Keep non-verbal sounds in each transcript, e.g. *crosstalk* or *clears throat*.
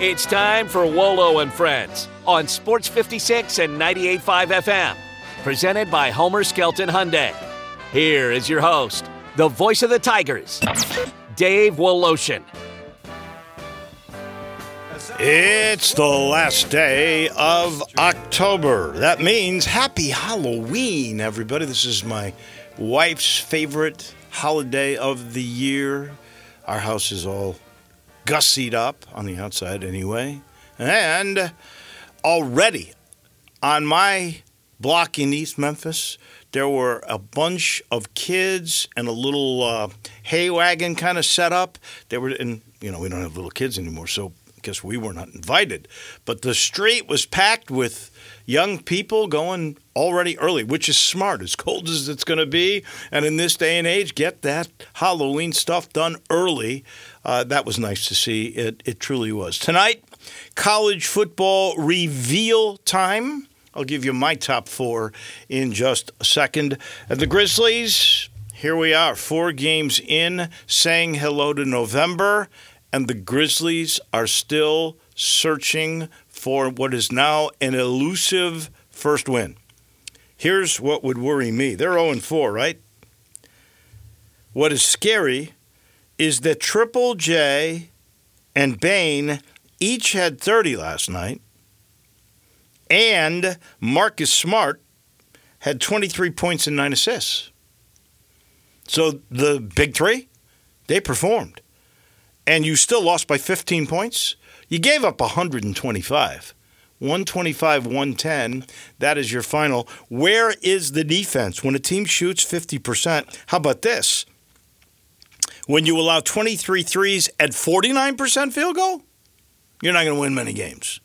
It's time for Wolo and Friends on Sports 56 and 98.5 FM. Presented by Homer Skelton Hyundai. Here is your host, the voice of the Tigers, Dave Woloshin. It's the last day of October. That means happy Halloween, everybody. This is my wife's favorite holiday of the year. Our house is all gussied up on the outside, anyway. And already on my block in East Memphis, there were a bunch of kids and a little uh, hay wagon kind of set up. They were, and you know, we don't have little kids anymore, so I guess we were not invited. But the street was packed with young people going already early, which is smart, as cold as it's going to be. And in this day and age, get that Halloween stuff done early. Uh, that was nice to see. It, it truly was. Tonight, college football reveal time. I'll give you my top four in just a second. And the Grizzlies, here we are, four games in, saying hello to November, and the Grizzlies are still searching for what is now an elusive first win. Here's what would worry me. They're 0 4, right? What is scary is that Triple J and Bane each had 30 last night, and Marcus Smart had 23 points and 9 assists. So the big three, they performed. And you still lost by 15 points? You gave up 125. 125, 110. That is your final. Where is the defense? When a team shoots 50%, how about this? When you allow 23 threes at 49% field goal, you're not going to win many games.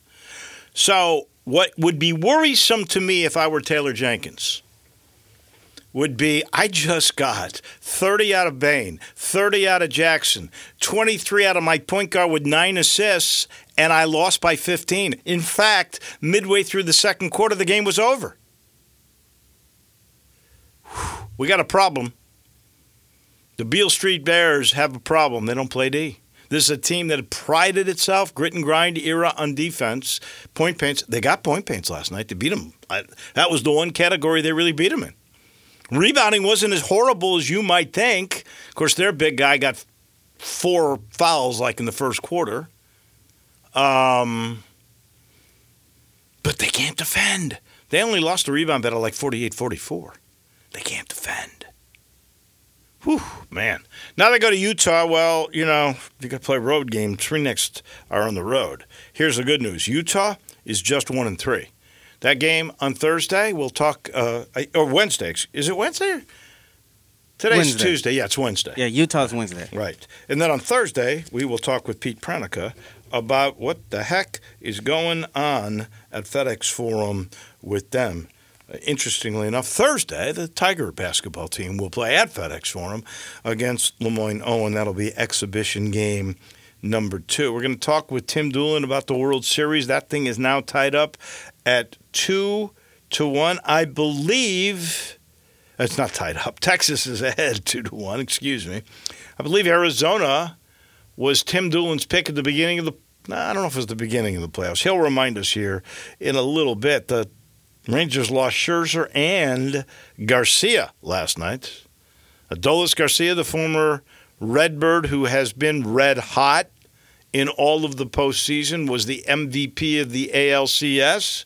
So, what would be worrisome to me if I were Taylor Jenkins would be I just got 30 out of Bane, 30 out of Jackson, 23 out of my point guard with nine assists, and I lost by 15. In fact, midway through the second quarter, the game was over. We got a problem. The Beale Street Bears have a problem. They don't play D. This is a team that prided itself, grit and grind era on defense. Point paints. They got point paints last night to beat them. I, that was the one category they really beat them in. Rebounding wasn't as horrible as you might think. Of course, their big guy got four fouls like in the first quarter. Um, but they can't defend. They only lost a rebound battle like 48 44. They can't defend. Whew, man. Now they go to Utah. Well, you know, you got to play road games. Three next are on the road. Here's the good news Utah is just one and three. That game on Thursday, we'll talk, uh, or Wednesday. Is it Wednesday? Today's Wednesday. Tuesday. Yeah, it's Wednesday. Yeah, Utah's Wednesday. Right. And then on Thursday, we will talk with Pete Pranica about what the heck is going on at FedEx Forum with them. Interestingly enough, Thursday, the Tiger basketball team will play at FedEx Forum against Lemoyne Owen. That'll be exhibition game number two. We're going to talk with Tim Dulin about the World Series. That thing is now tied up at two to one. I believe it's not tied up. *laughs* Texas is ahead two to one. Excuse me. I believe Arizona was Tim Dulin's pick at the beginning of the. I don't know if it was the beginning of the playoffs. He'll remind us here in a little bit. The Rangers lost Scherzer and Garcia last night. Adolis Garcia, the former Redbird who has been red hot in all of the postseason, was the MVP of the ALCS.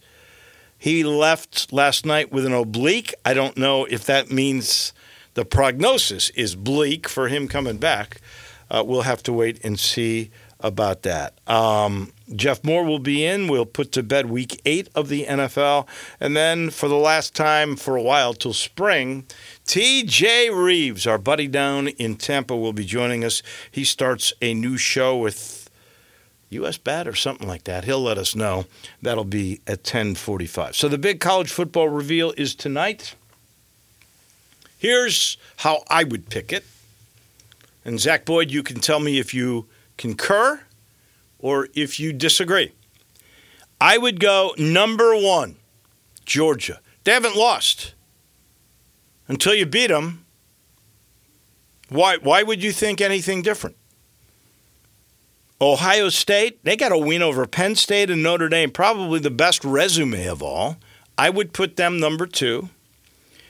He left last night with an oblique. I don't know if that means the prognosis is bleak for him coming back. Uh, we'll have to wait and see about that. Um, Jeff Moore will be in. We'll put to bed week eight of the NFL. And then for the last time for a while till spring, TJ Rives, our buddy down in Tampa, will be joining us. He starts a new show with US Bat or something like that. He'll let us know. That'll be at 1045. So the big college football reveal is tonight. Here's how I would pick it. And Zach Boyd, you can tell me if you concur or if you disagree. I would go number one, Georgia. They haven't lost until you beat them. Why, why would you think anything different? Ohio State, they got a win over Penn State and Notre Dame, probably the best resume of all. I would put them number two.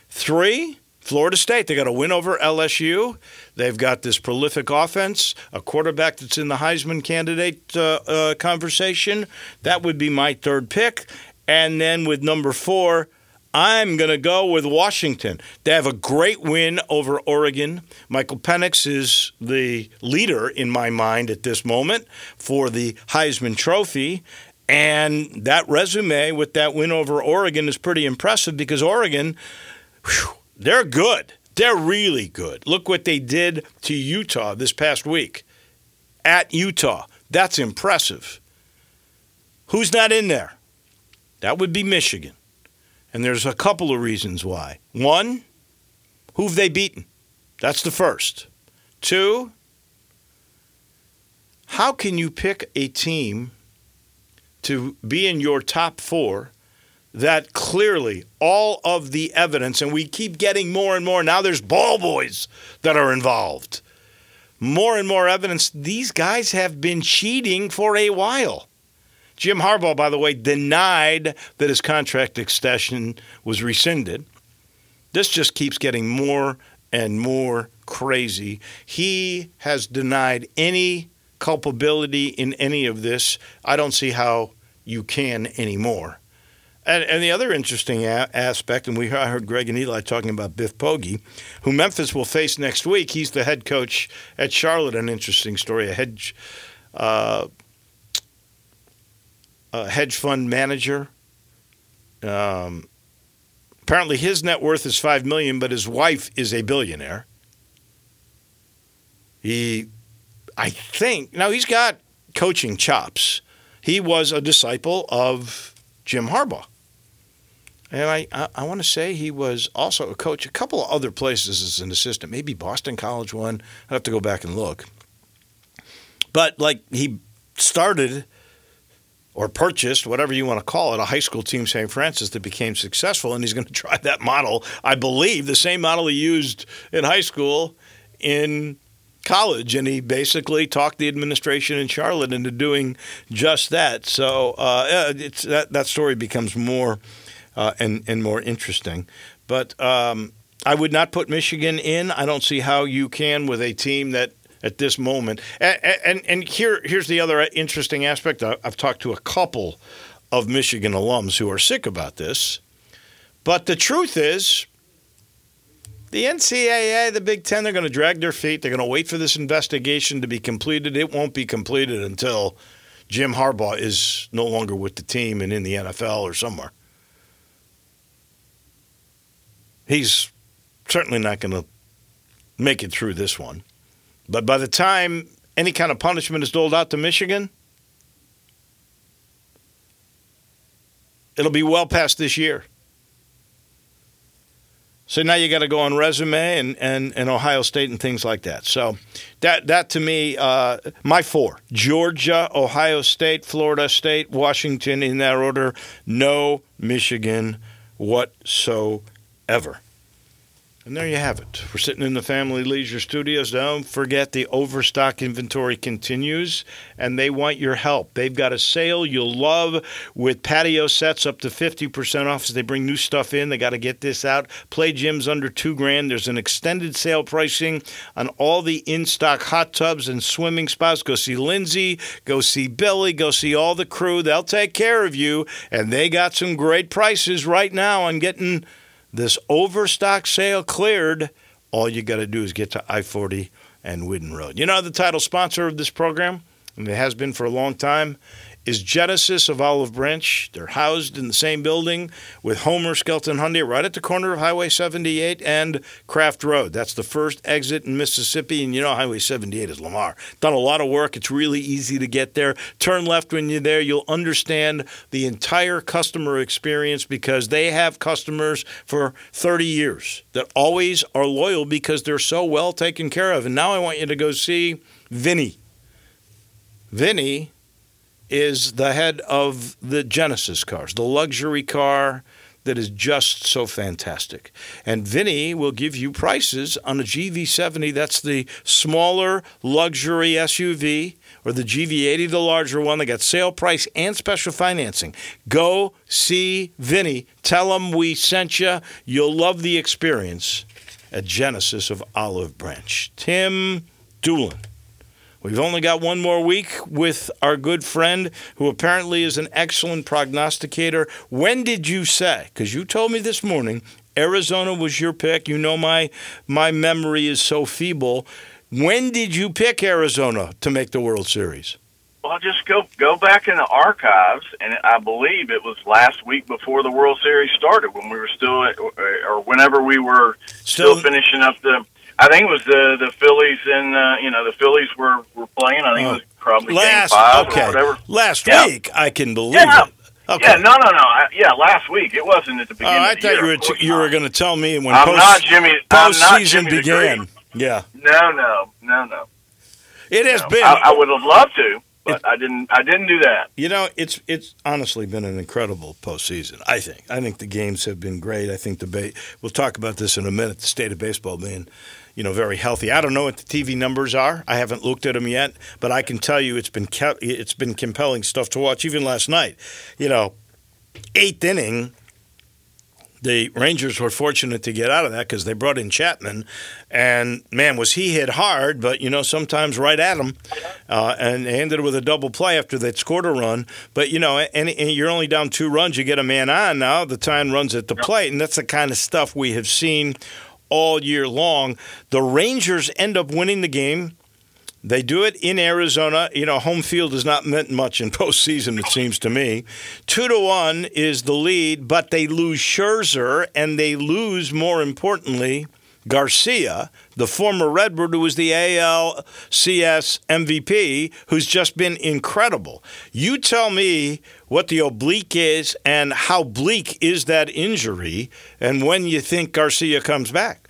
Three, Florida State, they got a win over LSU. They've got this prolific offense, a quarterback that's in the Heisman candidate uh, uh, conversation. That would be my third pick. And then with number four, I'm going to go with Washington. They have a great win over Oregon. Michael Penix is the leader in my mind at this moment for the Heisman Trophy. And that resume with that win over Oregon is pretty impressive because Oregon, whew, they're good. They're really good. Look what they did to Utah this past week at Utah. That's impressive. Who's not in there? That would be Michigan. And there's a couple of reasons why. One, who've they beaten? That's the first. Two, how can you pick a team to be in your top four that clearly all of the evidence, and we keep getting more and more, now there's ball boys that are involved. More and more evidence, these guys have been cheating for a while. Jim Harbaugh, by the way, denied that his contract extension was rescinded. This just keeps getting more and more crazy. He has denied any culpability in any of this. I don't see how you can anymore. And, and the other interesting a- aspect, and we I heard Greg and Eli talking about Biff Poggi, who Memphis will face next week. He's the head coach at Charlotte. An interesting story. A hedge, uh, a hedge fund manager. Um, apparently, his net worth is five million, but his wife is a billionaire. He, I think, now he's got coaching chops. He was a disciple of Jim Harbaugh. And I, I, I want to say he was also a coach a couple of other places as an assistant, maybe Boston College one. I have to go back and look. But like he started or purchased, whatever you want to call it, a high school team, St. Francis, that became successful. And he's going *laughs* to try that model, I believe, the same model he used in high school in college. And he basically talked the administration in Charlotte into doing just that. So uh, it's, that, that story becomes more uh, and, and more interesting. But um, I would not put Michigan in. I don't see how you can with a team that at this moment. And, and, and here, here's the other interesting aspect. I've talked to a couple of Michigan alums who are sick about this. But the truth is, the NCAA, the Big Ten, they're going to drag their feet. They're going to wait for this investigation to be completed. It won't be completed until Jim Harbaugh is no longer with the team and in the NFL or somewhere. He's certainly not going to make it through this one. But by the time any kind of punishment is doled out to Michigan, it'll be well past this year. So now you got to go on resume and, and, and Ohio State and things like that. So that that to me, uh, my four: Georgia, Ohio State, Florida State, Washington in that order. No Michigan whatsoever. And there you have it. We're sitting in the Family Leisure Studios. Don't forget the overstock inventory continues, and they want your help. They've got a sale you'll love with patio sets up to 50% off as they bring new stuff in. They got to get this out. Play gyms under two grand. There's an extended sale pricing on all the in stock hot tubs and swimming spots. Go see Lindsay, go see Billy, go see all the crew. They'll take care of you, and they got some great prices right now on getting this overstock sale cleared, all you got to do is get to I 40 and Whitten Road. You know, the title sponsor of this program, and it has been for a long time, is Genesis of Olive Branch. They're housed in the same building with Homer Skelton Hyundai right at the corner of Highway 78 and Craft Road. That's the first exit in Mississippi, and you know Highway 78 is Lamar. Done a lot of work. It's really easy to get there. Turn left when you're there. You'll understand the entire customer experience because they have customers for 30 years that always are loyal because they're so well taken care of. And now I want you to go see Vinny. Vinny is the head of the Genesis cars, the luxury car that is just so fantastic. And Vinny will give you prices on a GV70. That's the smaller luxury SUV or the GV80, the larger one. They got sale price and special financing. Go see Vinny. Tell him we sent you. You'll love the experience at Genesis of Olive Branch. Tim Dulin. We've only got one more week with our good friend, who apparently is an excellent prognosticator. When did you say? Because you told me this morning Arizona was your pick. You know my my memory is so feeble. When did you pick Arizona to make the World Series? Well, just go go back in the archives, and I believe it was last week before the World Series started, when we were still, or whenever we were still, still finishing up the I think it was the the Phillies and uh, you know the Phillies were, were playing. I think it was oh. probably last, game five okay. or whatever. Last yeah. week, I can believe yeah. it. Okay. Yeah, no, no, no. I, yeah, last week it wasn't at the beginning. Oh, I thought year, you were t- you were going to tell me when I'm post, not Jimmy. Postseason began. Yeah. No, no, no, no. It has no. been. I, I would have loved to, but I didn't. I didn't do that. You know, it's it's honestly been an incredible postseason. I think. I think the games have been great. I think the ba- we'll talk about this in a minute. The state of baseball being you know, very healthy. I don't know what the TV numbers are. I haven't looked at them yet, but I can tell you it's been kept, it's been compelling stuff to watch. Even last night, you know, eighth inning. The Rangers were fortunate to get out of that because they brought in Chapman, and man, was he hit hard, but you know sometimes right at him, uh, and ended with a double play after they'd scored a run. But you know, and, and, you're only down two runs, you get a man on now. The time runs at the plate, and that's the kind of stuff we have seen all year long. The Rangers end up winning the game. They do it in Arizona. You know, home field has not meant much in *laughs* postseason, it seems to me. Two to one is the lead, but they lose Scherzer, and they lose, more importantly, Garcia, the former Redbird who was the ALCS MVP, who's just been incredible. You tell me what the oblique is and how bleak is that injury, and when you think Garcia comes back.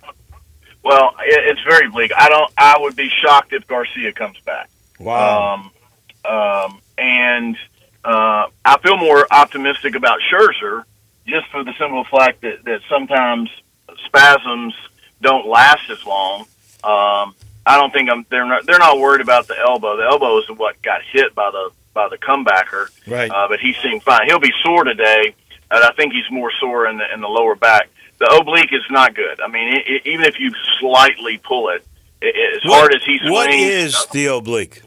Well, it's very bleak. I don't. I would be shocked if Garcia comes back. Wow. Um, um, and uh, I feel more optimistic about Scherzer, just for the simple fact that, that sometimes spasms don't last as long. Um, I don't think I'm. They're not. They're not worried about the elbow. The elbow is what got hit by the by the comebacker. Right. Uh, but he seemed fine. He'll be sore today, and I think he's more sore in the in the lower back. The oblique is not good. I mean, it, it, even if you slightly pull it, it as what, hard as he swings. What is uh, the oblique?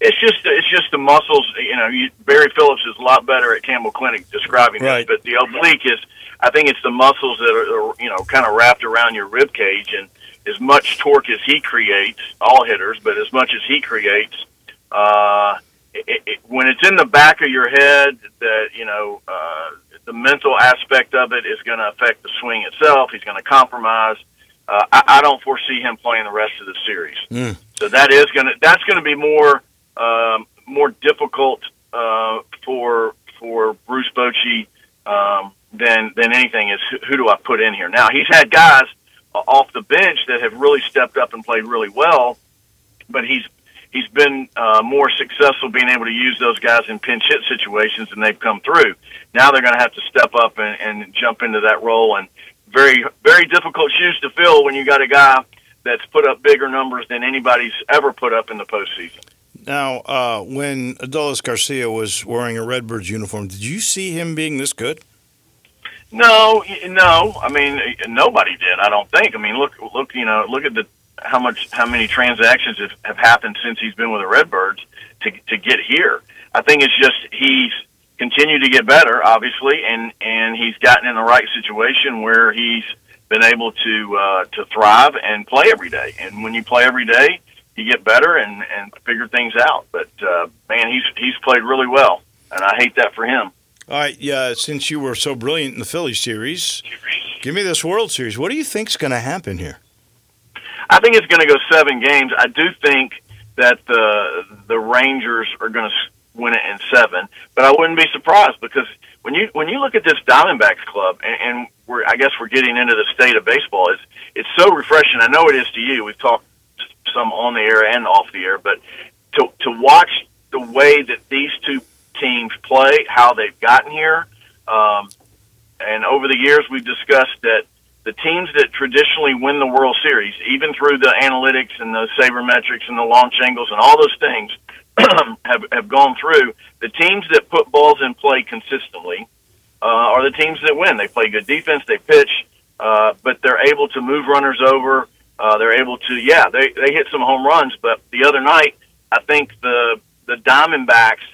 It's just it's just the muscles. You know, you, Barry Phillips is a lot better at Campbell Clinic describing right. it. But the oblique is, I think it's the muscles that are, are you know kind of wrapped around your rib cage, and as much torque as he creates, all hitters, but as much as he creates, uh, it, it, when it's in the back of your head, that you know, uh, the mental aspect of it is going to affect the swing itself. He's going to compromise. Uh, I, I don't foresee him playing the rest of the series. Mm. So that is going to that's going to be more um, more difficult uh, for for Bruce Bochy um, than than anything. Is who, who do I put in here? Now he's had guys off the bench that have really stepped up and played really well, but he's he's been uh, more successful being able to use those guys in pinch hit situations, and they've come through. Now they're going to have to step up and, and jump into that role, and very very difficult shoes to fill when you got a guy that's put up bigger numbers than anybody's ever put up in the postseason. Now, uh, when Adolis Garcia was wearing a Redbirds uniform, did you see him being this good? No, no. I mean, nobody did. I don't think. I mean, look, look. You know, look at the how much, how many transactions have, have happened since he's been with the Redbirds to to get here. I think it's just he's continued to get better, obviously, and and he's gotten in the right situation where he's been able to uh, to thrive and play every day. And when you play every day, you get better and and figure things out. But uh, man, he's he's played really well, and I hate that for him. All right, yeah. Since you were so brilliant in the Philly series, give me this World Series. What do you think's going to happen here? I think it's going to go seven games. I do think that the the Rangers are going to win it in seven, but I wouldn't be surprised because when you when you look at this Diamondbacks club, and, and we're I guess we're getting into the state of baseball. It's it's so refreshing. I know it is to you. We've talked some on the air and off the air, but to to watch the way that these two teams play, how they've gotten here, um, and over the years, we've discussed that the teams that traditionally win the World Series, even through the analytics and the sabermetrics and the launch angles and all those things, *clears throat* have have gone through. The teams that put balls in play consistently uh, are the teams that win. They play good defense, they pitch, uh, but they're able to move runners over. Uh, they're able to, yeah, they they hit some home runs. But the other night, I think the the Diamondbacks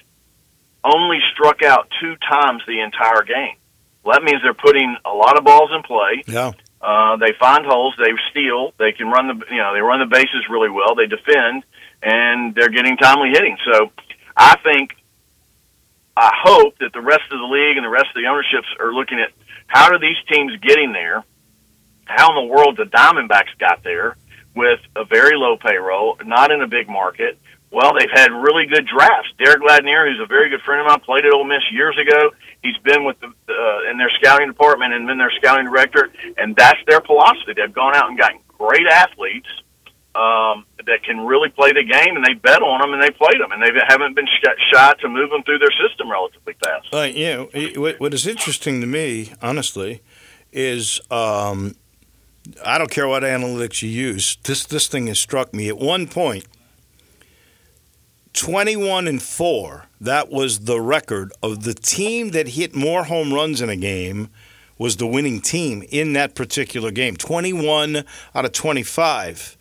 only struck out two times the entire game. Well, that means they're putting a lot of balls in play. Yeah. Uh, they find holes. They steal. They can run the you know they run the bases really well. They defend, and they're getting timely hitting. So I think I hope that the rest of the league and the rest of the ownerships are looking at how are these teams getting there? How in the world the Diamondbacks got there with a very low payroll, not in a big market. Well, they've had really good drafts. Deric Ladnier, who's a very good friend of mine, played at Ole Miss years ago. He's been with the uh, in their scouting department and been their scouting director, and that's their philosophy. They've gone out and gotten great athletes um, that can really play the game, and they bet on them and they played them, and they haven't been sh- shy to move them through their system relatively fast. Uh, you know, what, what is interesting to me, honestly, is um, I don't care what analytics you use. This this thing has struck me. At one point, twenty-one and four. That was the record of the team that hit more home runs in a game. Was the winning team in that particular game? Twenty-one out of twenty-five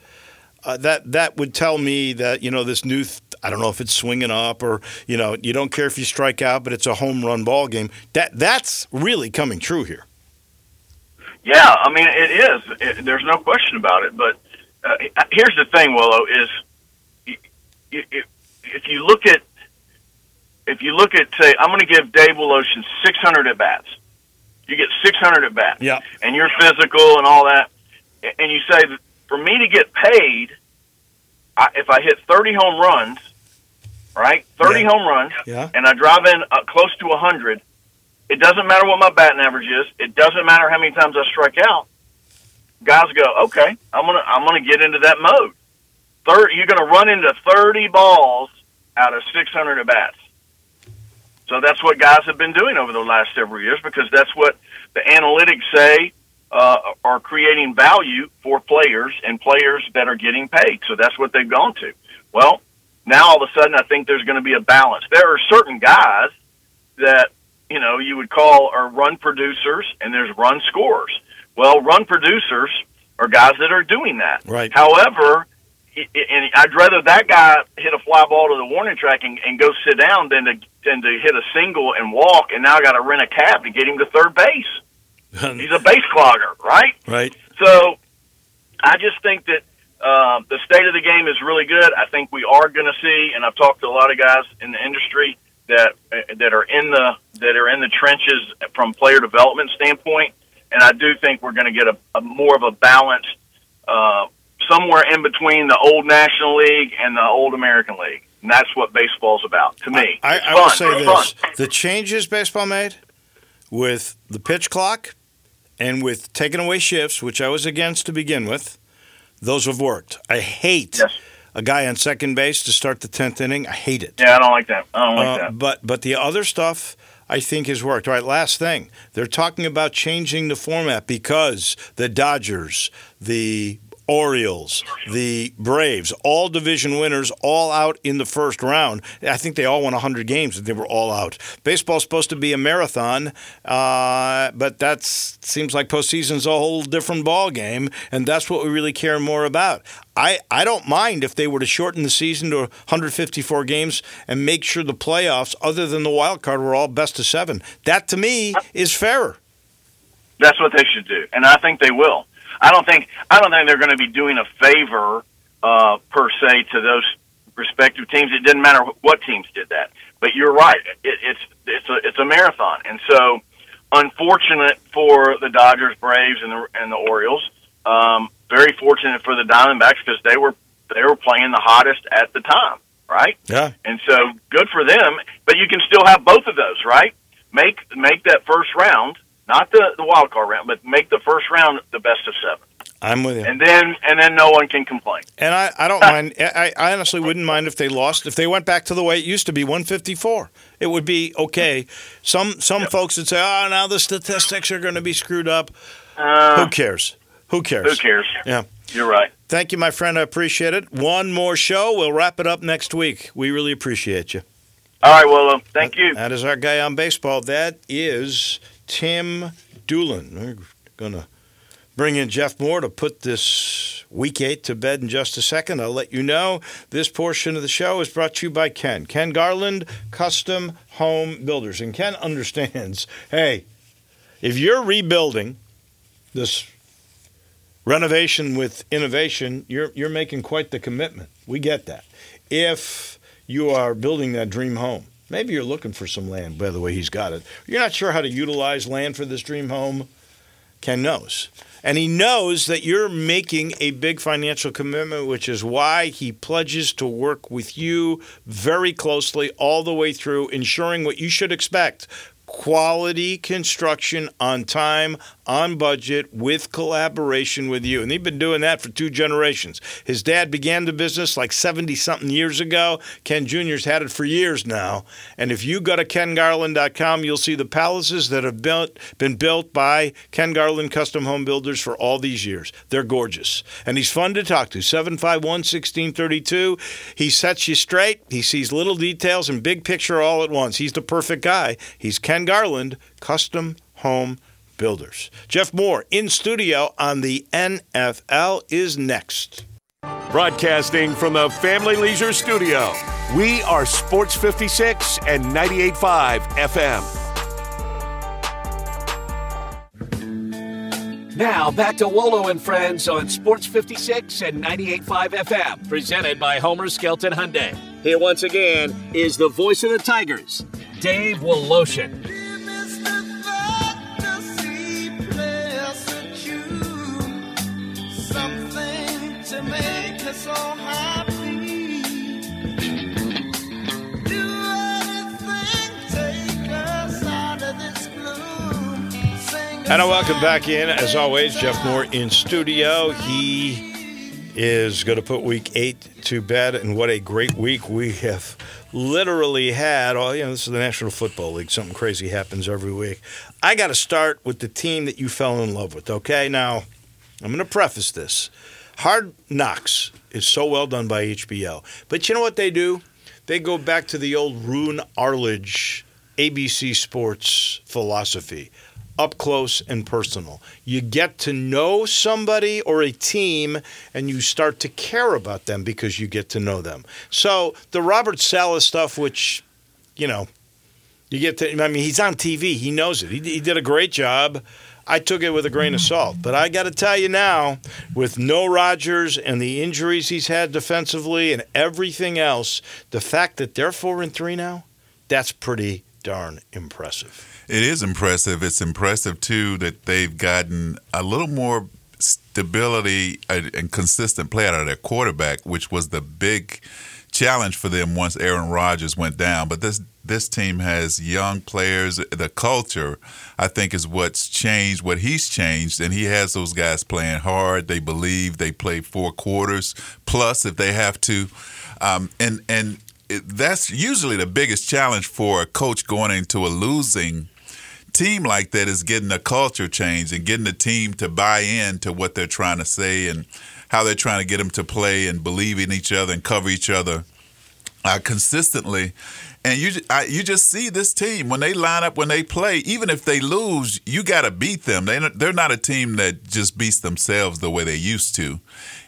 uh, that that would tell me that you know this new th- I don't know if it's swinging up or you know you don't care if you strike out, but it's a home run ball game. That that's really coming true here. Yeah, I mean it is. It, there's no question about it. But uh, here's the thing, Wolo is if, if you look at if you look at say I'm going to give Dave Woloshin 600 at bats. You get 600 at bats. Yeah. And you're physical and all that, and you say for me to get paid, I, if I hit 30 home runs, right? 30 Yeah. home runs, Yeah. and I drive in uh, close to 100, it doesn't matter what my batting average is. It doesn't matter how many times I strike out. Guys go, okay, I'm gonna I'm gonna get into that mode. Third, you're gonna run into 30 balls out of 600 at bats. So that's what guys have been doing over the last several years because that's what the analytics say uh, are creating value for players and players that are getting paid. So that's what they've gone to. Well, now all of a sudden, I think there's going to be a balance. There are certain guys that you know you would call are run producers, and there's run scorers. Well, run producers are guys that are doing that. Right. However, and I'd rather that guy hit a fly ball to the warning track and, and go sit down than to than to hit a single and walk, and now I got to rent a cab to get him to third base. *laughs* He's a base clogger, right? right. So I just think that uh, the state of the game is really good. I think we are going to see, and I've talked to a lot of guys in the industry that that are in the that are in the trenches from player development standpoint, and I do think we're going to get a, a more of a balanced uh, somewhere in between the old National League and the old American League. And that's what baseball's about to me. I, It's I will say this: the changes baseball made with the pitch clock and with taking away shifts, which I was against to begin with, those have worked. I hate Yes. a guy on second base to start the tenth inning. I hate it. Yeah, I don't like that. I don't like Uh, that. but but the other stuff I think has worked. All right, last thing. They're talking about changing the format because the Dodgers, the Orioles, the Braves, all division winners, all out in the first round. I think they all won 100 games and they were all out. Baseball's supposed to be a marathon, uh, but that seems like postseason's a whole different ball game, and that's what we really care more about. I, I don't mind if they were to shorten the season to 154 games and make sure the playoffs, other than the wild card, were all best of seven. That to me is fairer. That's what they should do, and I think they will. I don't think I don't think they're going to be doing a favor uh, per se to those respective teams. It didn't matter what teams did that, but you're right. It, it's it's a it's a marathon, and so unfortunate for the Dodgers, Braves, and the and the Orioles. Um, very fortunate for the Diamondbacks because they were they were playing the hottest at the time, right? Yeah. And so good for them, but you can still have both of those, right? Make make that first round, not the, the wild card round, but make the first round the best of seven. I'm with you. and then and then no one can complain. And I, I don't mind. I, I honestly wouldn't mind if they lost. If they went back to the way it used to be, 154, it would be okay. Some some folks would say, "Oh, now the statistics are going to be screwed up." Uh, Who cares? Who cares? who cares? Yeah. You're right. Thank you, my friend. I appreciate it. One more show. We'll wrap it up next week. We really appreciate you. All right, well, uh, thank you. That is our guy on baseball. That is Tim Dulin. We're going to bring in Jeff Moore to put this week eight to bed in just a second. I'll let you know this portion of the show is brought to you by Ken. Ken Garland, Custom Home Builders. And Ken *laughs* understands hey, if you're rebuilding this renovation with innovation, you're, you're making quite the commitment. We get that. If you are building that dream home, maybe you're looking for some land, by the way, he's got it. You're not sure how to utilize land for this dream home. Ken knows. And he knows that you're making a big financial commitment, which is why he pledges to work with you very closely all the way through, ensuring what you should expect quality construction on time, on budget, with collaboration with you. And they've been doing that for two generations. His dad began the business like 70 something years ago. Ken Jr.'s had it for years now. And if you go to kengarland.com, you'll see the palaces that have built, been built by Ken Garland Custom Home Builders for all these years. They're gorgeous. And he's fun to talk to. 751 1632. He sets you straight. He sees little details and big picture all at once. He's the perfect guy. He's Ken Garland, Custom Home Builders. Jeff Moore in studio on the NFL is next. Broadcasting from the Family Leisure Studio, we are Sports 56 and 98.5 FM. Now back to Wolo and Friends on Sports 56 and 98.5 FM, presented by Homer Skelton Hyundai. Here once again is the voice of the Tigers, Dave Woloshin. And I welcome back in, as always, Jeff Moore in studio. He is going to put week eight to bed, and what a great week we have literally had. Oh, you know, this is the National Football League. Something crazy happens every week. I got to start with the team that you fell in love with, okay? Now, I'm going to preface this. Hard Knocks is so well done by HBO. But you know what they do? They go back to the old Roone Arledge ABC Sports philosophy up close and personal. You get to know somebody or a team and you start to care about them because you get to know them. So the Robert Saleh stuff, which, you know, you get to, I mean, he's on TV. He knows it. He, he did a great job. I took it with a grain of salt. But I got to tell you now, with no Rodgers and the injuries he's had defensively and everything else, the fact that they're four and three now, that's pretty darn impressive. It is impressive. It's impressive too that they've gotten a little more stability and consistent play out of their quarterback, which was the big challenge for them once Aaron Rodgers went down. But this this team has young players. The culture, I think, is what's changed. What he's changed, and he has those guys playing hard. They believe they play four quarters plus if they have to, um, and and that's usually the biggest challenge for a coach going into a losing team like that is getting a culture change and getting the team to buy in to what they're trying to say and how they're trying to get them to play and believe in each other and cover each other uh, consistently. And you I, you just see this team when they line up when they play. Even if they lose, you got to beat them. They they're not a team that just beats themselves the way they used to.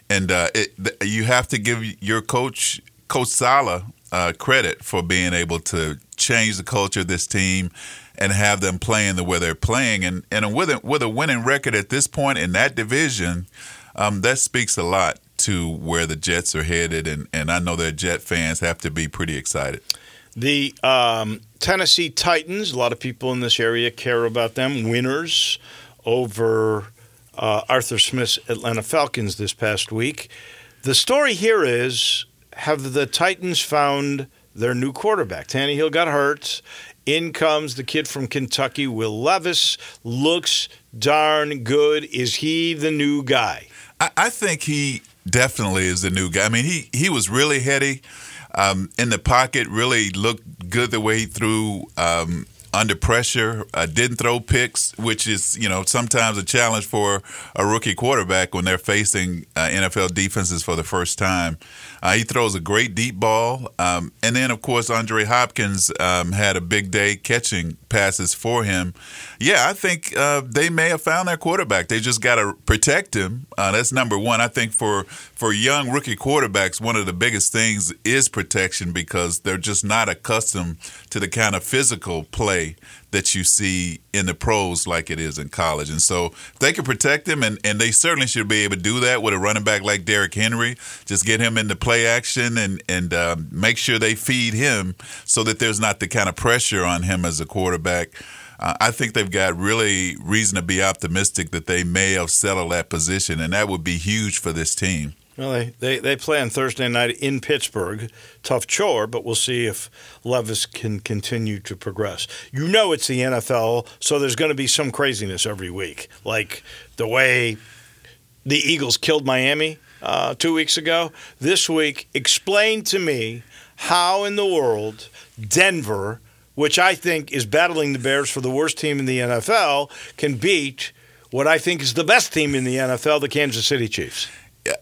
And uh, it, you have to give your coach Coach Sala uh, credit for being able to change the culture of this team and have them playing the way they're playing. And and with a, with a winning record at this point in that division, um, that speaks a lot to where the Jets are headed. And, and I know that Jet fans have to be pretty excited. The um, Tennessee Titans, a lot of people in this area care about them. Winners over uh, Arthur Smith's Atlanta Falcons this past week. The story here is have the Titans found their new quarterback? Tannehill got hurt. In comes the kid from Kentucky, Will Levis. Looks darn good. Is he the new guy? I, I think he definitely is the new guy. I mean, he he was really heady um, in the pocket. Really looked good the way he threw. Um, under pressure, uh, didn't throw picks, which is you know sometimes a challenge for a rookie quarterback when they're facing uh, NFL defenses for the first time. Uh, he throws a great deep ball, um, and then of course Andre Hopkins um, had a big day catching passes for him. Yeah, I think uh, they may have found their quarterback. They just got to protect him. Uh, that's number one. I think for for young rookie quarterbacks, one of the biggest things is protection because they're just not accustomed to the kind of physical play that you see in the pros like it is in college. And so they can protect him, and, and they certainly should be able to do that with a running back like Derrick Henry. Just get him into play action and, and uh, make sure they feed him so that there's not the kind of pressure on him as a quarterback. Uh, I think they've got really reason to be optimistic that they may have settled that position, and that would be huge for this team. Well, they, they, they play on Thursday night in Pittsburgh. Tough chore, but we'll see if Levis can continue to progress. You know it's the NFL, so there's going to be some craziness every week. Like the way the Eagles killed Miami uh, two weeks ago. This week, explain to me how in the world Denver, which I think is battling the Bears for the worst team in the NFL, can beat what I think is the best team in the NFL, the Kansas City Chiefs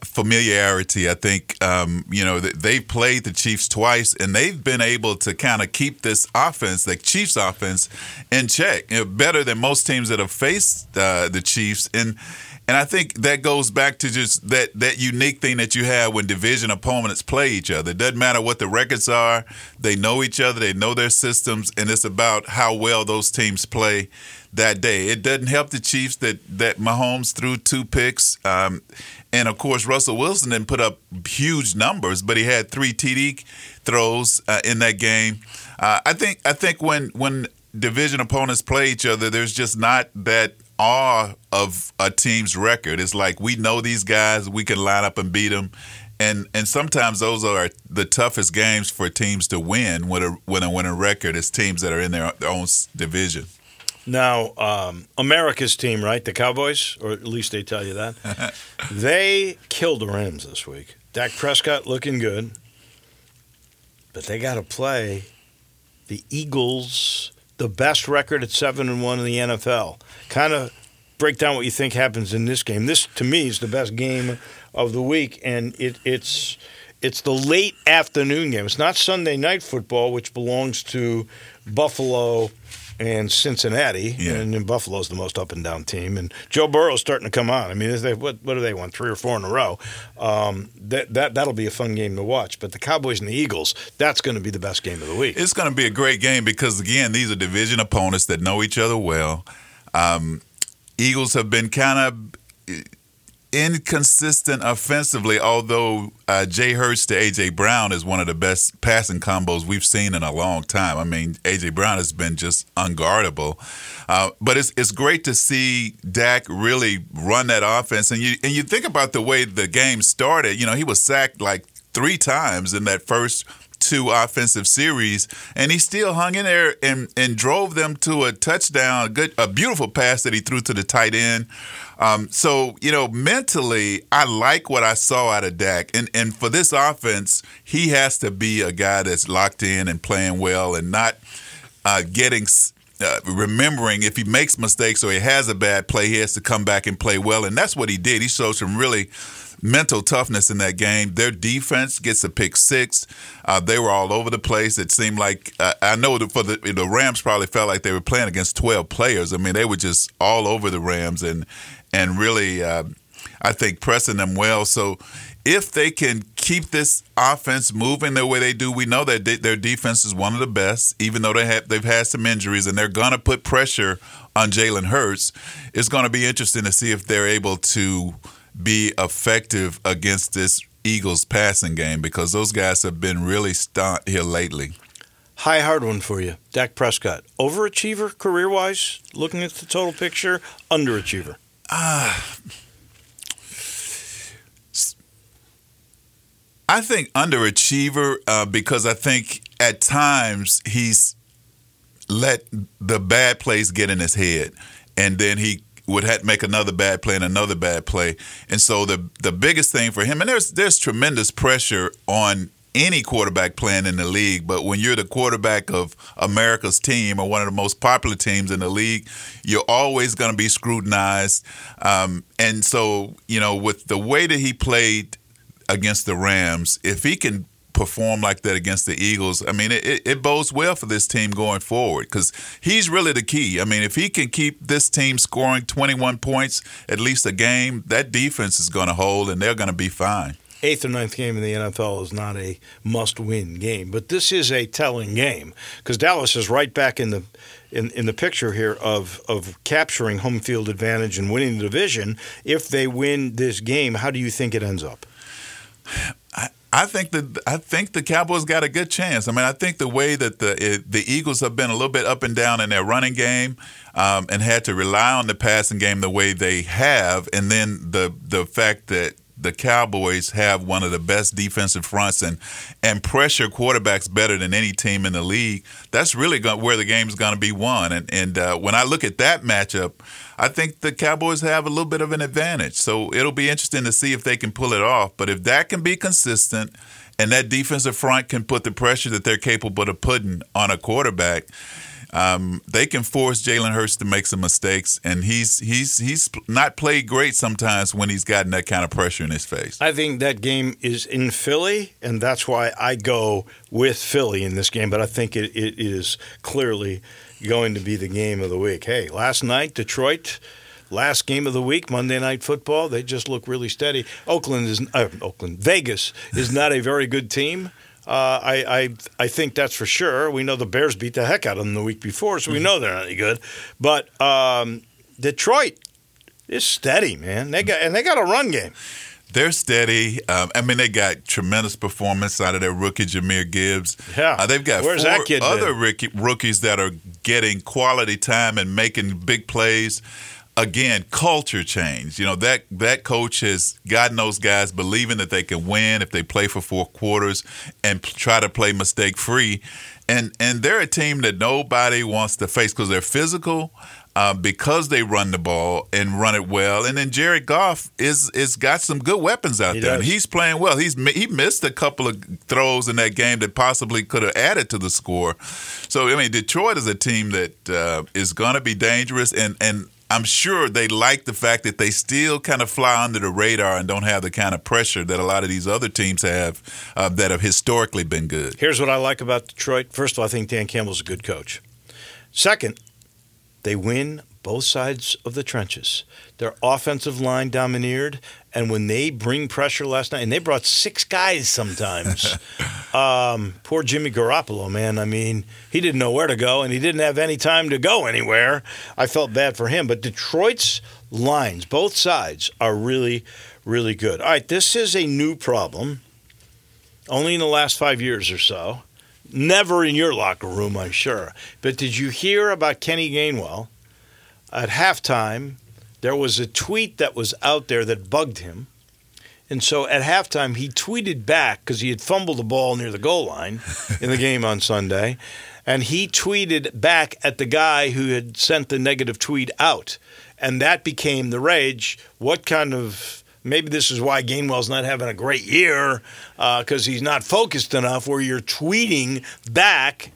familiarity. I think um, you know they've played the Chiefs twice, and they've been able to kind of keep this offense, the Chiefs offense, in check. You know, better than most teams that have faced uh, the Chiefs, and and I think that goes back to just that that unique thing that you have when division opponents play each other. It doesn't matter what the records are; they know each other, they know their systems, and it's about how well those teams play that day. It doesn't help the Chiefs that that Mahomes threw two picks. Um, and of course, Russell Wilson didn't put up huge numbers, but he had three TD throws uh, in that game. Uh, I think I think when when division opponents play each other, there's just not that awe of a team's record. It's like we know these guys, we can line up and beat them. And, and sometimes those are the toughest games for teams to win when a when a winning record is teams that are in their, their own division. Now, um, America's team, right? The Cowboys, or at least they tell you that. *laughs* they killed the Rams this week. Dak Prescott looking good, but they got to play the Eagles, the best record at seven and one in the NFL. Kind of break down what you think happens in this game. This, to me, is the best game of the week, and it, it's it's the late afternoon game. It's not Sunday night football, which belongs to Buffalo and Cincinnati, yeah. and, and Buffalo's the most up and down team. And Joe Burrow's starting to come on. I mean, they, what, what do they want? Three or four in a row. Um, that that that'll be a fun game to watch. But the Cowboys and the Eagles, that's going to be the best game of the week. It's going to be a great game because again, these are division opponents that know each other well. Um, Eagles have been kind of inconsistent offensively, although uh, Jay Hurts to A.J. Brown is one of the best passing combos we've seen in a long time. I mean, A.J. Brown has been just unguardable. Uh, but it's it's great to see Dak really run that offense. And you and you think about the way the game started. You know, he was sacked like three times in that first two offensive series, and he still hung in there and, and drove them to a touchdown, a good, a beautiful pass that he threw to the tight end. Um, so you know, mentally, I like what I saw out of Dak, and and for this offense, he has to be a guy that's locked in and playing well, and not uh, getting. Uh, remembering if he makes mistakes or he has a bad play, he has to come back and play well, and that's what he did. He showed some really mental toughness in that game. Their defense gets a pick six. Uh, they were all over the place. It seemed like uh, I know for the the Rams probably felt like they were playing against twelve players. I mean, they were just all over the Rams and and really, uh, I think pressing them well. So if they can keep this offense moving the way they do, we know that their defense is one of the best. Even though they have they've had some injuries and they're going to put pressure on Jalen Hurts, it's going to be interesting to see if they're able to be effective against this Eagles passing game because those guys have been really stunt here lately. High hard one for you, Dak Prescott. Overachiever career wise, looking at the total picture, underachiever. Ah. Uh, I think underachiever uh, because I think at times he's let the bad plays get in his head, and then he would have make another bad play and another bad play. And so the the biggest thing for him, and there's there's tremendous pressure on any quarterback playing in the league, but when you're the quarterback of America's team or one of the most popular teams in the league, you're always going to be scrutinized. Um, and so, you know, with the way that he played against the Rams, if he can perform like that against the Eagles, I mean, it, it bodes well for this team going forward because he's really the key. I mean, if he can keep this team scoring 21 points at least a game, that defense is going to hold and they're going to be fine. Eighth or ninth game in the NFL is not a must-win game, but this is a telling game because Dallas is right back in the in, in the picture here of of capturing home field advantage and winning the division. If they win this game, how do you think it ends up? I think that I think the Cowboys got a good chance. I mean, I think the way that the it, the Eagles have been a little bit up and down in their running game, um, and had to rely on the passing game the way they have, and then the the fact that the Cowboys have one of the best defensive fronts and and pressure quarterbacks better than any team in the league. That's really where the game's going to be won. And and uh, when I look at that matchup, I think the Cowboys have a little bit of an advantage. So it'll be interesting to see if they can pull it off. But if that can be consistent and that defensive front can put the pressure that they're capable of putting on a quarterback um, they can force Jalen Hurts to make some mistakes, and he's he's he's not played great sometimes when he's gotten that kind of pressure in his face. I think that game is in Philly, and that's why I go with Philly in this game. But I think it, it is clearly going to be the game of the week. Hey, last night Detroit last game of the week, Monday Night Football. They just look really steady. Oakland is uh, Oakland, Vegas is not a very good team. Uh, I, I I think that's for sure. We know the Bears beat the heck out of them the week before, so we mm-hmm. know they're not any good. But um, Detroit is steady, man. They got and they got a run game. They're steady. Um, I mean, they got tremendous performance out of their rookie Jahmyr Gibbs. Yeah, uh, they've got Where's four other rookie, rookies that are getting quality time and making big plays again, culture change. You know that that coach has gotten those guys believing that they can win if they play for four quarters and try to play mistake free. And and they're a team that nobody wants to face because they're physical. Uh, because they run the ball and run it well, and then Jared Goff is is got some good weapons out he there, does. and he's playing well. He's he missed a couple of throws in that game that possibly could have added to the score. So I mean, Detroit is a team that uh, is going to be dangerous, and and I'm sure they like the fact that they still kind of fly under the radar and don't have the kind of pressure that a lot of these other teams have uh, that have historically been good. Here's what I like about Detroit. First of all, I think Dan Campbell's a good coach. Second, they win both sides of the trenches. Their offensive line domineered, and when they bring pressure last night, and they brought six guys sometimes. *laughs* um, poor Jimmy Garoppolo, man. I mean, he didn't know where to go, and he didn't have any time to go anywhere. I felt bad for him. But Detroit's lines, both sides, are really, really good. All right, this is a new problem, only in the last five years or so. Never in your locker room, I'm sure. But did you hear about Kenny Gainwell? at halftime, there was a tweet that was out there that bugged him. And so at halftime, he tweeted back because he had fumbled the ball near the goal line in the *laughs* game on Sunday. And he tweeted back at the guy who had sent the negative tweet out. And that became the rage. What kind of. Maybe this is why Gainwell's not having a great year because uh, he's not focused enough, where you're tweeting back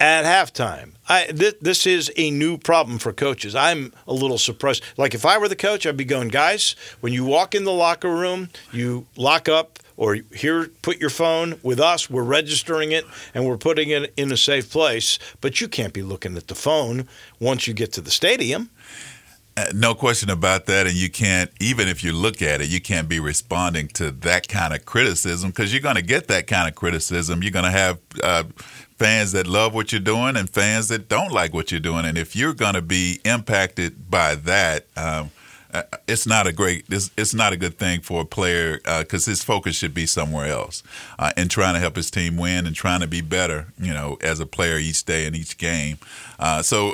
at halftime. I, th- this is a new problem for coaches. I'm a little surprised. Like if I were the coach, I'd be going, guys, when you walk in the locker room, you lock up or here put your phone with us we're registering it and we're putting it in a safe place but you can't be looking at the phone once you get to the stadium no question about that. And you can't, even if you look at it, you can't be responding to that kind of criticism because you're going to get that kind of criticism. You're going to have uh, fans that love what you're doing and fans that don't like what you're doing. And if you're going to be impacted by that, um, uh, it's not a great it's, it's, not a good thing for a player because uh, his focus should be somewhere else uh, and trying to help his team win and trying to be better you know as a player each day in each game uh, so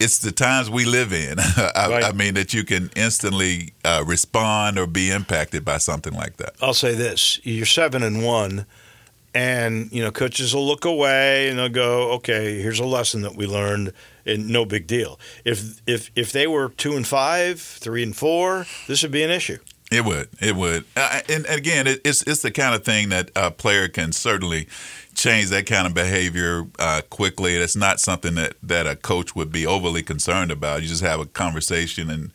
it's the times we live in *laughs* I, right. I, mean that you can instantly uh, respond or be impacted by something like that i'll say this you're seven and one and you know coaches will look away and they'll go okay here's a lesson that we learned and no big deal. If if if they were two and five, three and four, this would be an issue. It would. It would. Uh, and, again, it, it's it's the kind of thing that a player can certainly change that kind of behavior uh, quickly. It's not something that, that a coach would be overly concerned about. You just have a conversation and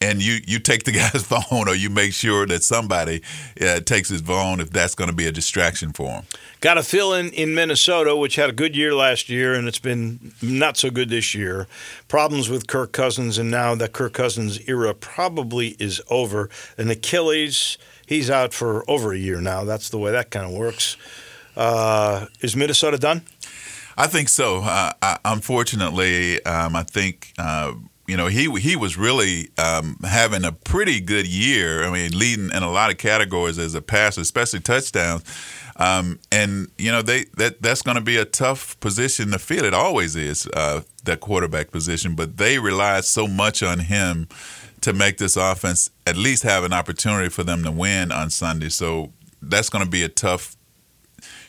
and you, you take the *laughs* guy's phone or you make sure that somebody uh, takes his phone if that's going to be a distraction for him. Got a fill in in Minnesota, which had a good year last year and it's been not so good this year. Problems with Kirk Cousins, and now that Kirk Cousins era probably is over. An Achilles, he's out for over a year now. That's the way that kind of works. Uh, is Minnesota done? I think so. Uh, I, unfortunately, um, I think uh, you know, he he was really um, having a pretty good year. I mean, leading in a lot of categories as a passer, especially touchdowns. Um, and you know, they that that's going to be a tough position to fill. It always is uh, that quarterback position, but they relied so much on him to make this offense at least have an opportunity for them to win on Sunday. So that's going to be a tough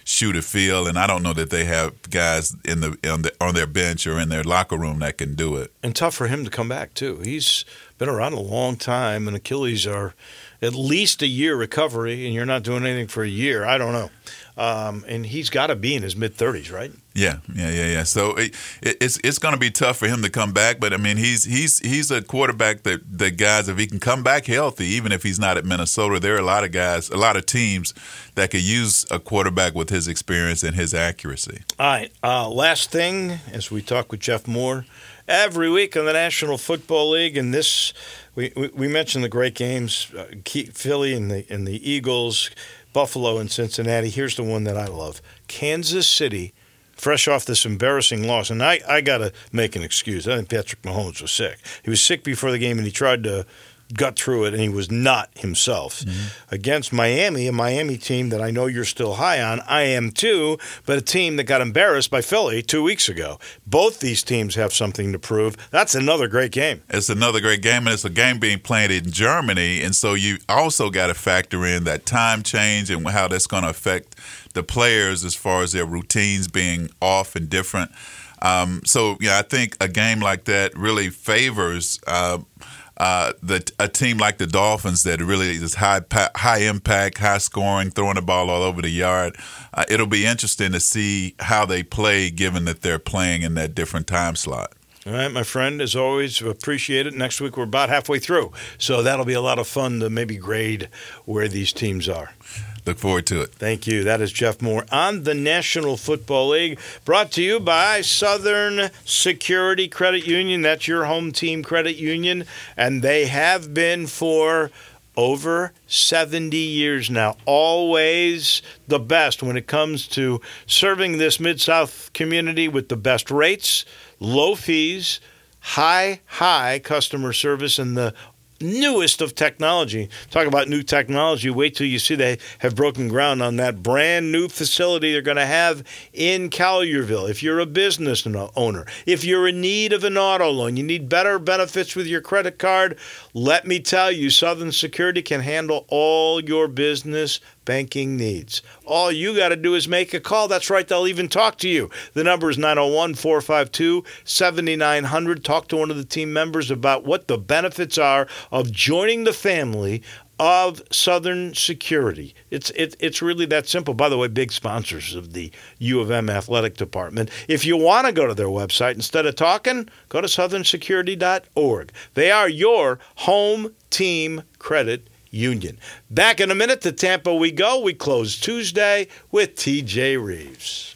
shoot a feel, and I don't know that they have guys in the the on their bench or in their locker room that can do it. And tough for him to come back too. He's been around a long time, and Achilles are at least a year recovery, and you're not doing anything for a year. I don't know. Um, and he's got to be in his mid 30s, right? Yeah, yeah, yeah, yeah. So it, it, it's it's going to be tough for him to come back, but I mean he's he's he's a quarterback that that guys if he can come back healthy, even if he's not at Minnesota, there are a lot of guys, a lot of teams that could use a quarterback with his experience and his accuracy. All right, uh, last thing as we talk with Jeff Moore every week on the National Football League, and this we we, we mentioned the great games, uh, Philly and the and the Eagles. Buffalo and Cincinnati. Here's the one that I love Kansas City, fresh off this embarrassing loss. And I, I got to make an excuse. I think Patrick Mahomes was sick. He was sick before the game and he tried to got through it, and he was not himself. Mm-hmm. Against Miami, a Miami team that I know you're still high on, I am too, but a team that got embarrassed by Philly two weeks ago. Both these teams have something to prove. That's another great game. It's another great game, and it's a game being played in Germany, and so you also got to factor in that time change and how that's going to affect the players as far as their routines being off and different. Um, so, yeah, I think a game like that really favors. Uh, uh, the a team like the Dolphins that really is high high impact, high scoring, throwing the ball all over the yard. Uh, it'll be interesting to see how they play, given that they're playing in that different time slot. All right, my friend, as always, appreciate it. Next week we're about halfway through, so that'll be a lot of fun to maybe grade where these teams are. Look forward to it. Thank you. That is Jeff Moore on the National Football League, brought to you by Southern Security Credit Union. That's your home team credit union, and they have been for over 70 years now. Always the best when it comes to serving this Mid South community with the best rates, low fees, high, high customer service, and the newest of technology. Talk about new technology. Wait till you see they have broken ground on that brand new facility they're going to have in Collierville. If you're a business owner, if you're in need of an auto loan, you need better benefits with your credit card, let me tell you, Southern Security can handle all your business banking needs. All you got to do is make a call. That's right, they'll even talk to you. The number is 901 452 7900. Talk to one of the team members about what the benefits are of joining the family of Southern Security. It's it, it's really that simple. By the way, big sponsors of the U of M athletic department. If you want to go to their website instead of talking, go to southernsecurity.org. They are your home team credit Union. Back in a minute to Tampa we go. We close Tuesday with TJ Rives.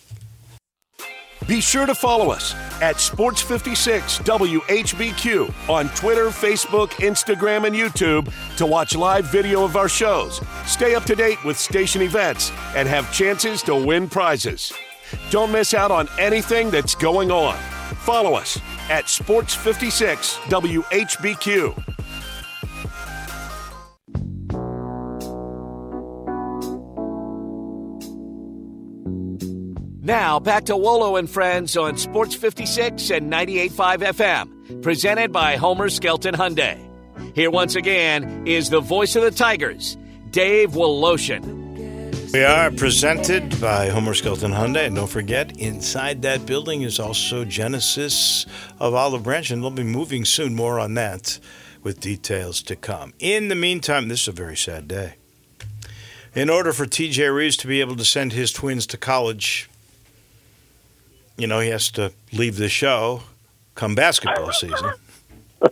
Be sure to follow us at Sports56 WHBQ on Twitter, Facebook, Instagram, and YouTube to watch live video of our shows, stay up to date with station events, and have chances to win prizes. Don't miss out on anything that's going on. Follow us at Sports56 WHBQ. Now back to Wolo and Friends on Sports 56 and 98.5 FM, presented by Homer Skelton Hyundai. Here once again is the voice of the Tigers, Dave Woloshin. We are presented by Homer Skelton Hyundai. And don't forget, inside that building is also Genesis of Olive Branch, and they'll be moving soon. More on that with details to come. In the meantime, this is a very sad day. In order for TJ Rives to be able to send his twins to college, you know, he has to leave the show come basketball season. *laughs*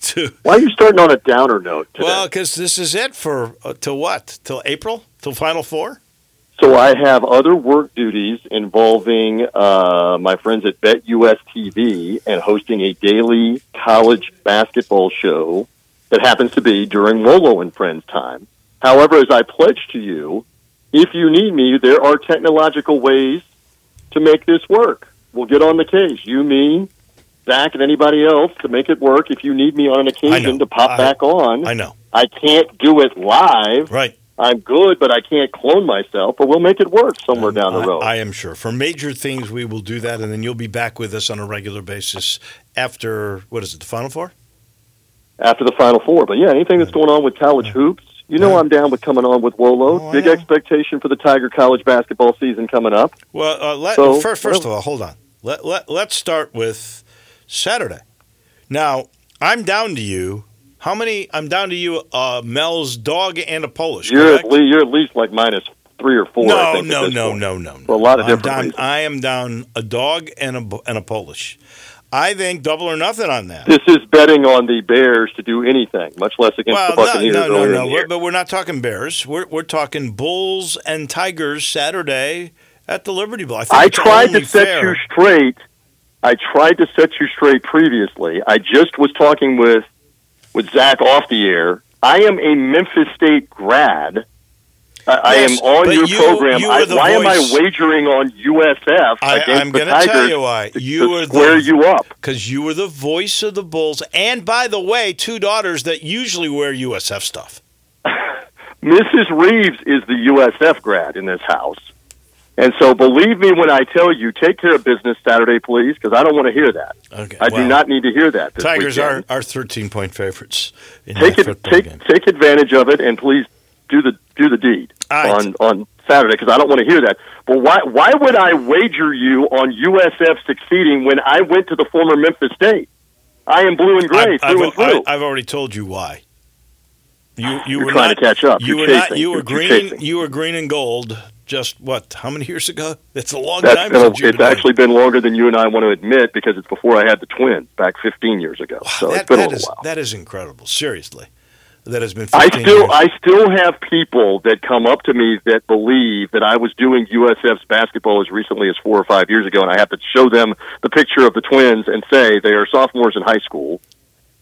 to, Why are you starting on a downer note today? well, because this is it for uh, till what? Till April? Till Final Four? so I have other work duties involving uh, my friends at Bet US TV and hosting a daily college basketball show that happens to be during Wolo and Friends time. However, as I pledge to you, if you need me, there are technological ways to make this work. We'll get on the case. You, me, Zach, and anybody else to make it work. If you need me on an occasion to pop I- back on, I know. I can't do it live. Right. I'm good, but I can't clone myself. But we'll make it work somewhere down the I- road. I, am sure. For major things, we will do that, and then you'll be back with us on a regular basis after, what is it, the Final Four? after the Final Four. But yeah, anything that's going on with college hoops, you know, Yeah. I'm down with coming on with Wolo. Oh, Big expectation for the Tiger college basketball season coming up. Well, uh, let, So, first, first of all, hold on. Let, let, let's start with Saturday. Now, I'm down to you. How many? I'm down to you, uh, Mel's dog and a Polish. You're at, le- you're at least like minus three or four. I No, think, no, no, no, no, no. For a lot of I'm different down. I am down a dog and a and a Polish. I think double or nothing on that. This is betting on the Bears to do anything, much less against Well, the no, Buccaneers no, no, earlier no. We're, but we're not talking Bears. We're we're talking Bulls and Tigers Saturday at the Liberty Bowl. I, I tried to set fair. you straight. I tried to set you straight previously. I just was talking with with Zach off the air. I am a Memphis State grad. I, I am on your you- program. you I, why am I wagering on USF I, against I'm the going to Tigers tell you why. to, You to square the you up? because you were the voice of the Bulls, and by the way, two daughters that usually wear USF stuff. *laughs* Mrs. Rives is the USF grad in this house. And so believe me when I tell you, take care of business Saturday, please, because I don't want to hear that. Okay, I do not need to hear that. Tigers weekend. are, are 13 point favorites in take it, take game. take advantage of it, and please do the do the deed right. on on Saturday because I don't want to hear that. But why why would I wager you on USF succeeding when I went to the former Memphis State? I am blue and gray I've, through I've, and through. I, have already told you why. You you You're were trying not, to catch up. You You're were not. chasing. You were You're- green. chasing. You were green and gold. Just what? How many years ago? It's a long That's time been since you've it's been actually been longer than you and I want to admit because it's before I had the twins back 15 years ago. So that, it's been a is- while. that is incredible. Seriously, that has been. I still years. I still have people that come up to me that believe that I was doing USF's basketball as recently as four or five years ago, and I have to show them the picture of the twins and say they are sophomores in high school.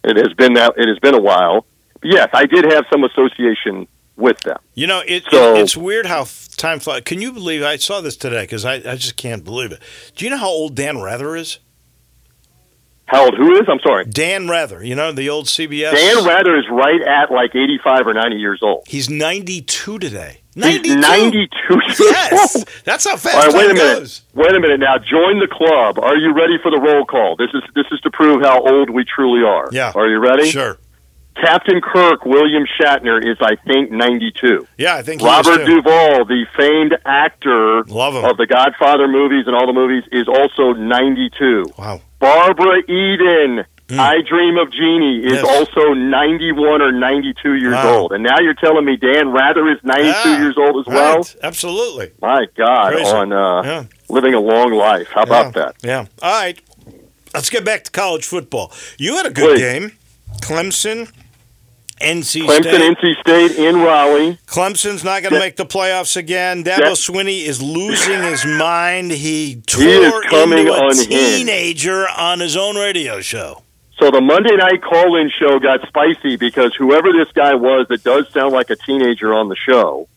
It has been that it has been a while. But Yes, I did have some association with them. You know, it, So- it, it's weird how time flies. Can you believe? I saw this today because I, I just can't believe it. Do you know how old Dan Rather is? How old? Who is? I'm sorry. Dan Rather, you know the old CBS. Dan Rather is right at like 85 or 90 years old. He's 92 today. He's 92. 92 Yes, that's how fast All right, wait a minute. goes. Wait a minute now. Join the club. Are you ready for the roll call? This is this is to prove how old we truly are. Yeah. Are you ready? Sure. Captain Kirk, William Shatner, is I think 92. Yeah, I think he Robert. Duvall, the famed actor of the Godfather movies and all the movies, is also 92. Wow. Barbara Eden, I Dream of Jeannie, is Yes. also 91 or 92 years Wow. old. And now you're telling me Dan Rather is 92 Yeah, years old as well? Right. Absolutely. My God, Crazy. on uh, Yeah. living a long life. How about that? Yeah. All right. Let's get back to college football. You had a good Please. game. Clemson, NC Clemson, State. NC State in Raleigh. Clemson's not going to make the playoffs again. Dabo Yeah. Swinney is losing his *laughs* mind. He tore He is coming into a unhinged. teenager on his own radio show. So the Monday night call-in show got spicy because whoever this guy was that does sound like a teenager on the show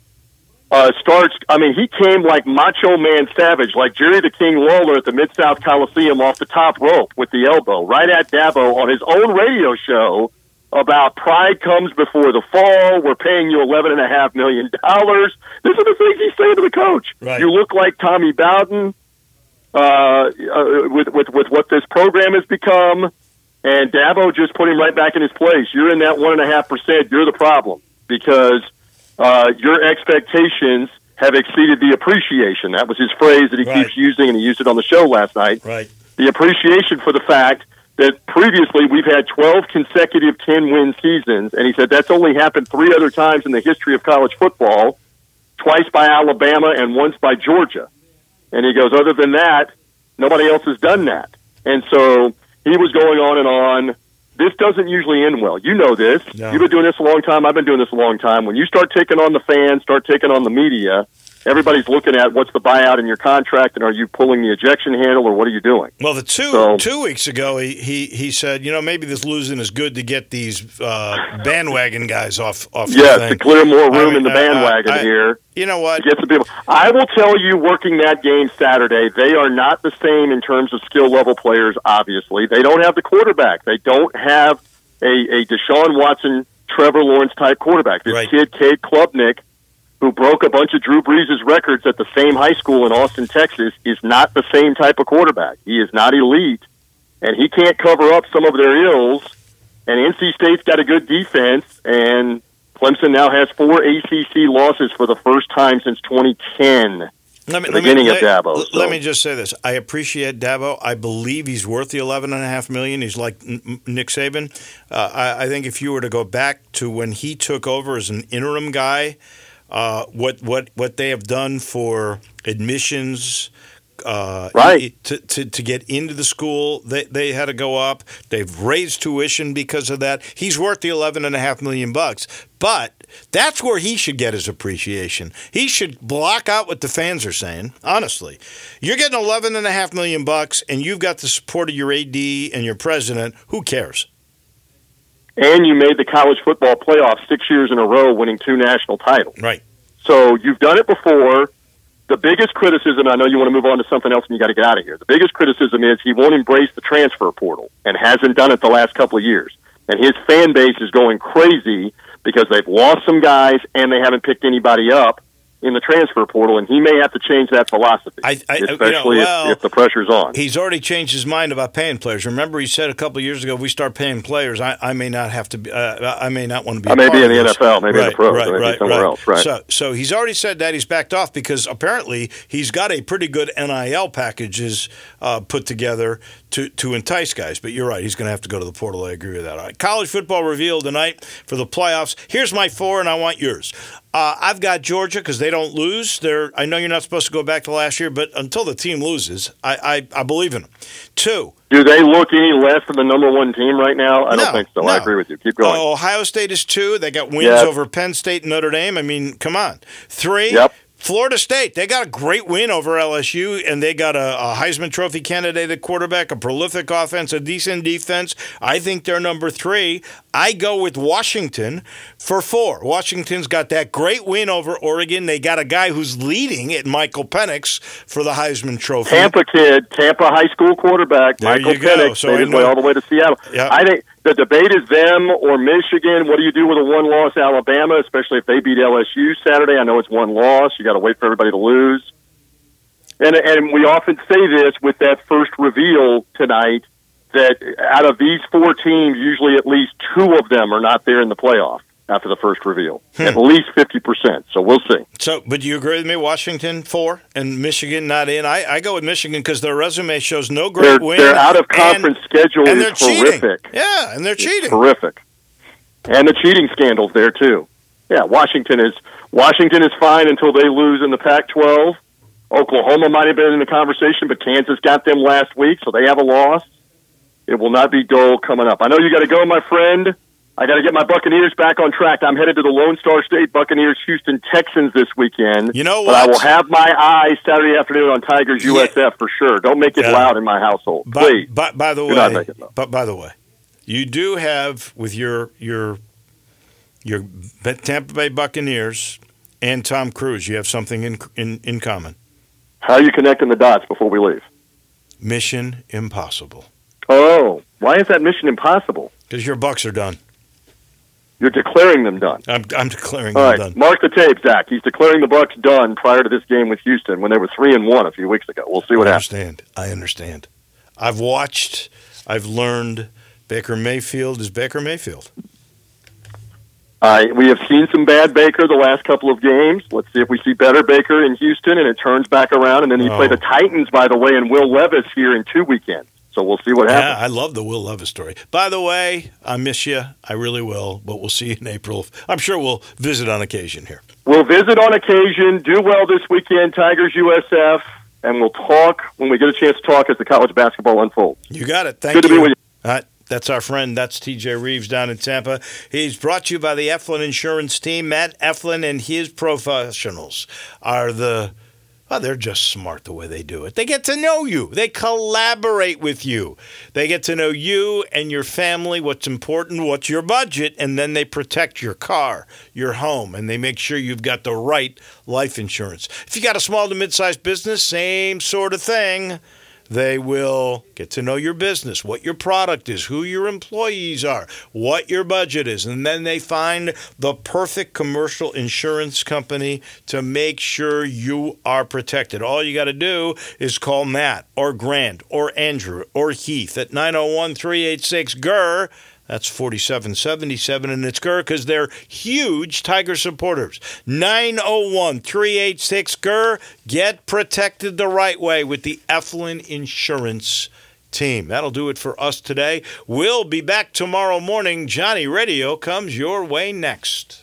uh, starts. I mean, he came like Macho Man Savage, like Jerry the King Lawler at the Mid South Coliseum off the top rope with the elbow right at Dabo on his own radio show about pride comes before the fall. We're paying you eleven and a half million dollars. These are the things he's saying to the coach. Right. You look like Tommy Bowden uh, uh, with with with what this program has become. And Dabo just put him right back in his place. You're in that one and a half percent. You're the problem because uh, your expectations have exceeded the appreciation. That was his phrase that he Right. keeps using, and he used it on the show last night. Right. The appreciation for the fact that previously we've had 12 consecutive 10 win seasons, and he said that's only happened three other times in the history of college football twice by Alabama and once by Georgia. And he goes, other than that, nobody else has done that. And so he was going on and on. This doesn't usually end well. You know this. No. You've been doing this a long time. I've been doing this a long time. When you start taking on the fans, start taking on the media, everybody's looking at what's the buyout in your contract and are you pulling the ejection handle or what are you doing? Well, the two So- two weeks ago, he, he he said, you know, maybe this losing is good to get these uh, bandwagon guys off off. thing. to clear more I room mean, in the I- I- bandwagon I- here. You know what? get some people. I will tell you, working that game Saturday, they are not the same in terms of skill level players. Obviously, they don't have the quarterback. They don't have a, a Deshaun Watson, Trevor Lawrence type quarterback. This Right. kid, Cade Klubnik, who broke a bunch of Drew Brees' records at the same high school in Austin, Texas, is not the same type of quarterback. He is not elite, and he can't cover up some of their ills. And NC State's got a good defense, and Clemson now has four ACC losses for the first time since 2010. Let me, beginning of let, Dabo, Let, so. let me just say this: I appreciate Dabo. I believe he's worth the eleven and a half million. He's like Nick Saban. Uh, I, I think if you were to go back to when he took over as an interim guy, uh, what what what they have done for admissions. Uh, Right. To, to, to get into the school, they, they had to go up. They've raised tuition because of that. He's worth the eleven and a half million bucks. But that's where he should get his appreciation. He should block out what the fans are saying. Honestly, you're getting eleven and a half million bucks, and you've got the support of your AD and your president. Who cares? And you made the college football playoff six years in a row, winning two national titles. Right. So you've done it before. The biggest criticism, I know you want to move on to something else and you got to get out of here. The biggest criticism is he won't embrace the transfer portal and hasn't done it the last couple of years. And his fan base is going crazy because they've lost some guys and they haven't picked anybody up in the transfer portal, and he may have to change that philosophy, I- I- you know, especially well- if, if the pressure's on. He's already changed his mind about paying players. Remember, he said a couple of years ago, if we start paying players, I, I may not have to be. Uh, I may not want to be. I may be in the this. NFL, maybe in the right, pros, right, right, somewhere right. else, right. So, so he's already said that he's backed off because apparently he's got a pretty good NIL packages uh, put together to to entice guys. But you're right, he's going to have to go to the portal. I agree with that. All right, college football revealed tonight for the playoffs. Here's my four, and I want yours. Uh, I've got Georgia because they don't lose. They're, I know you're not supposed to go back to last year, but until the team loses, I, I, I believe in them. Two, Do they look any less than the number one team right now? I No, don't think so. no. I agree with you. Keep going. Uh, Ohio State is two. They got wins Yes. over Penn State and Notre Dame. I mean, come on. Three. Yep. Florida State, they got a great win over LSU, and they got a, a Heisman Trophy candidate at quarterback, a prolific offense, a decent defense. I think they're number three. I go with Washington for four. Washington's got that great win over Oregon. They got a guy who's leading it, Michael Penix for the Heisman Trophy. Tampa kid, Tampa high school quarterback, There Michael. Penix, So made I his way all the way to Seattle. Yep. I think the debate is them or Michigan. What do you do with a one-loss Alabama, especially if they beat LSU Saturday? I know it's one loss. You got to wait for everybody to lose. And and we often say this with that first reveal tonight that out of these four teams, usually at least two of them are not there in the playoff after the first reveal. Hmm. At least fifty percent. So we'll see. So, but do you agree with me? Washington four and Michigan not in. I, I go with Michigan because their resume shows no great Their, win. their out of and- conference schedule and, they're is cheating. horrific. Yeah, and they're cheating. Horrific. And the cheating scandals there too. Yeah, Washington is Washington is fine until they lose in the Pac-12. Oklahoma might have been in the conversation, but Kansas got them last week, so they have a loss. It will not be dull coming up. I know you got to go, my friend. I got to get my Buccaneers back on track. I'm headed to the Lone Star State Buccaneers Houston Texans this weekend. You know But I will have my eye Saturday afternoon on Tigers Yeah. USF for sure. Don't make it Yeah. loud in my household, By, please. by, by the way, make it loud. but by the way, you do have with your your your Tampa Bay Buccaneers and Tom Cruise, you have something in in, in common. How are you connecting the dots before we leave? Mission impossible. Oh, why is that mission impossible? Because your Bucs are done. You're declaring them done. I'm, I'm declaring All them right, done. mark the tape, Zach. He's declaring the Bucs done prior to this game with Houston when they were three and one a few weeks ago. We'll see what happens. I happens. understand. I understand. I've watched. I've learned. Baker Mayfield is Baker Mayfield. Uh, we have seen some bad Baker the last couple of games. Let's see if we see better Baker in Houston and it turns back around. And then you Oh. play the Titans, by the way, and Will Levis here in two weekends. So we'll see what happens. Yeah, happens. I love the Will Levis story. By the way, I miss you. I really will, but we'll see you in April. I'm sure we'll visit on occasion here. We'll visit on occasion. Do well this weekend, Tigers USF, and we'll talk when we get a chance to talk as the college basketball unfolds. You got it. Thank Good to be with you. All right, that's our friend. That's TJ Rives down in Tampa. He's brought to you by the Eflin Insurance Team. Matt Eflin and his professionals are the. Oh, they're just smart the way they do it. They get to know you. They collaborate with you. They get to know you and your family, what's important, what's your budget, and then they protect your car, your home, and they make sure you've got the right life insurance. If you got a small to mid-sized business, same sort of thing. They will get to know your business, what your product is, who your employees are, what your budget is, and then they find the perfect commercial insurance company to make sure you are protected. All you got to do is call Matt or Grant or Andrew or Heath at 901 386 GUR. That's 4777, and it's GUR because they're huge Tiger supporters. 901 386 GUR. Get protected the right way with the Eflin Insurance Team. That'll do it for us today. We'll be back tomorrow morning. Johnny Radio comes your way next.